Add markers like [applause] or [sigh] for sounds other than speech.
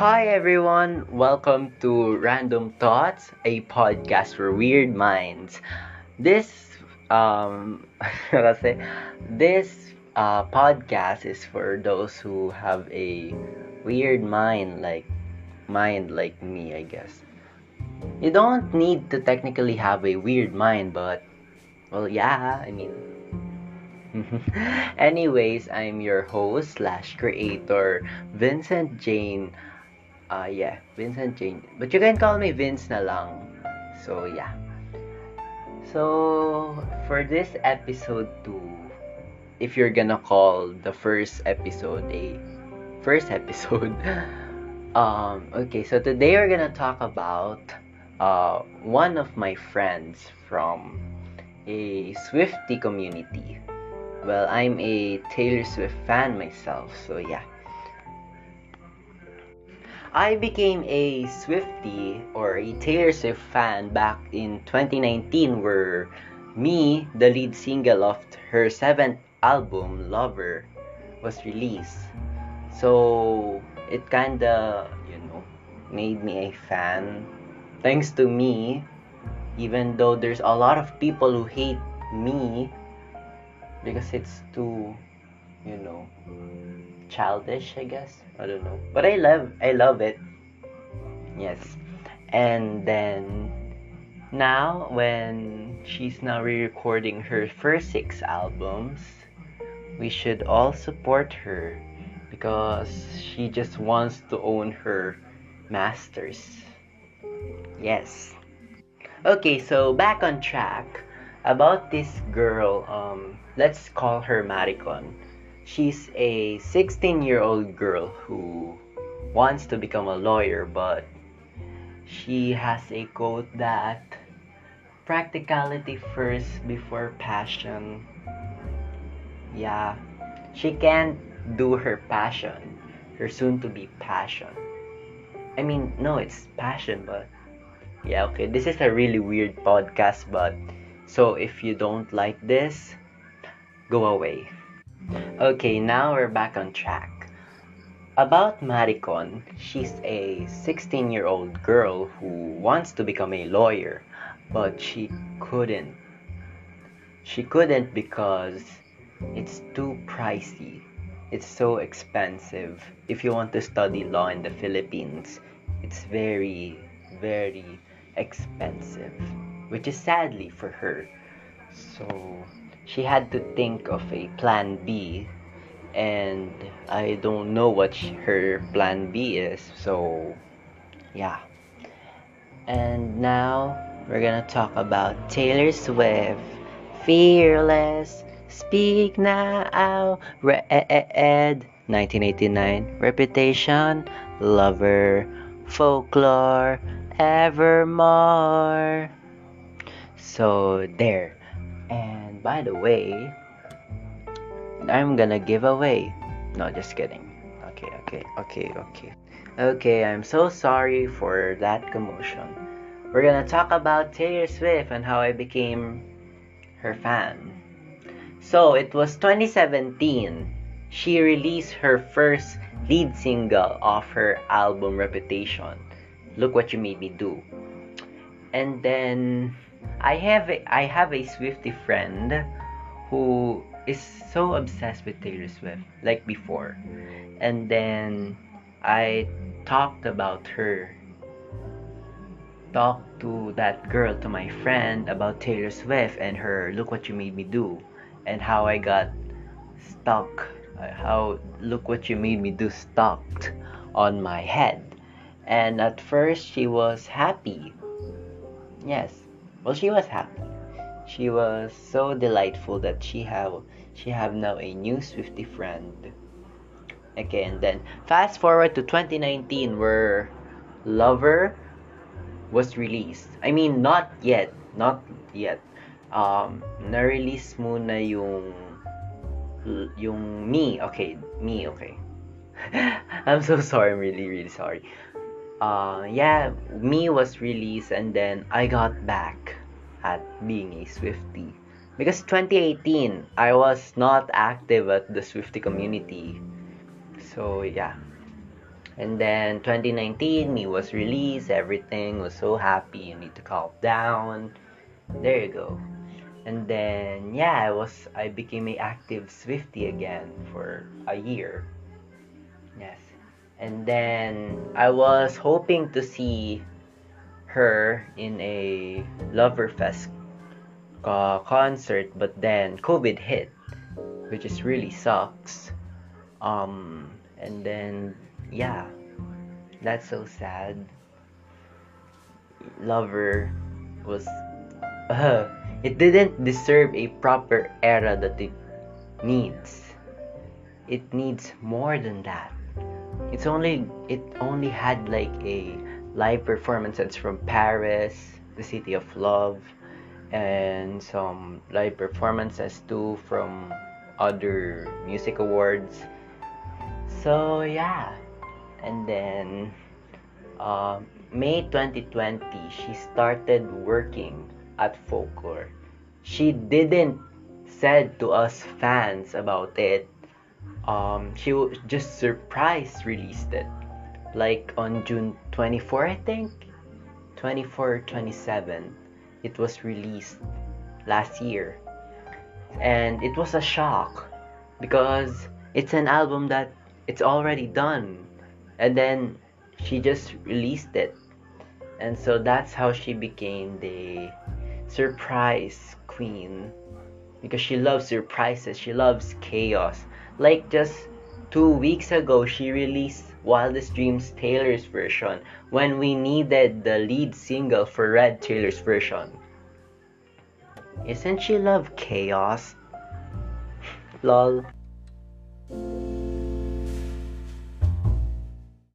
Hi everyone, welcome to Random Thoughts, a podcast for weird minds. This um [laughs] kasi this uh, podcast is for those who have a weird mind like mind like me, I guess. You don't need to technically have a weird mind, but well, yeah, I mean [laughs] Anyways, I'm your host slash creator, Vincent Jane. Uh, yeah, Vincent Jane. But you can call me Vince na lang. So, yeah. So, for this episode 2, if you're gonna call the first episode a first [laughs] episode, um, okay, so today we're gonna talk about uh, one of my friends from a Swiftie community. Well, I'm a Taylor Swift fan myself, so yeah. I became a Swiftie or a Taylor Swift fan back in 2019 where me, the lead single of her seventh album, Lover, was released. So, it kinda, you know, made me a fan. Thanks to me, even though there's a lot of people who hate me because it's too you know childish i guess. I don't know. But i love i love it. Yes. And then now when she's now re-recording her first six albums we should all support her because she just wants to own her masters. Yes. Okay so back on track about this girl um let's call her maricon she's a 16 year old girl who wants to become a lawyer but she has a quote that practicality first before passion yeah she can't do her passion her soon to be passion i mean no it's passion but yeah okay this is a really weird podcast but so if you don't like this, go away. Okay, now we're back on track. About Maricon, she's a 16 year old girl who wants to become a lawyer, but she couldn't. She couldn't because it's too pricey. It's so expensive. If you want to study law in the Philippines, it's very, very expensive which is sadly for her. So she had to think of a plan B, and I don't know what her plan B is. So, yeah. And now we're gonna talk about Taylor Swift. Fearless, speak now, red, 1989, reputation, lover, folklore, evermore. So there. And by the way, I'm gonna give away. No, just kidding. Okay, okay, okay, okay. Okay, I'm so sorry for that commotion. We're gonna talk about Taylor Swift and how I became her fan. So it was 2017. She released her first lead single off her album Reputation. Look What You Made Me Do. And then I have a, I have a Swiftie friend who is so obsessed with Taylor Swift like before. And then I talked about her talked to that girl to my friend about Taylor Swift and her look what you made me do and how I got stuck uh, how look what you made me do stuck on my head. And at first she was happy. Yes well, she was happy. She was so delightful that she have she have now a new Swiftie friend. Okay, and then fast forward to 2019 where Lover was released. I mean, not yet. Not yet. Um, na-release muna yung yung me. Okay, me, okay. [laughs] I'm so sorry. I'm really, really sorry uh, yeah, me was released and then I got back at being a Swiftie. Because 2018, I was not active at the Swiftie community. So, yeah. And then 2019, me was released. Everything was so happy. You need to calm down. There you go. And then yeah, I was I became a active Swiftie again for a year. And then I was hoping to see her in a Loverfest concert, but then COVID hit, which is really sucks. Um, and then yeah, that's so sad. Lover was uh, [laughs] it didn't deserve a proper era that it needs. It needs more than that. It's only it only had like a live performances from Paris, the city of love, and some live performances too from other music awards. So yeah, and then uh, May 2020, she started working at Folklore. She didn't said to us fans about it. Um, she just surprise released it, like on June 24, I think, 24, 27. It was released last year, and it was a shock because it's an album that it's already done and then she just released it. And so that's how she became the surprise queen because she loves surprises she loves chaos like just two weeks ago she released wildest dreams taylor's version when we needed the lead single for red taylor's version. Isn't she love chaos? [laughs] Lol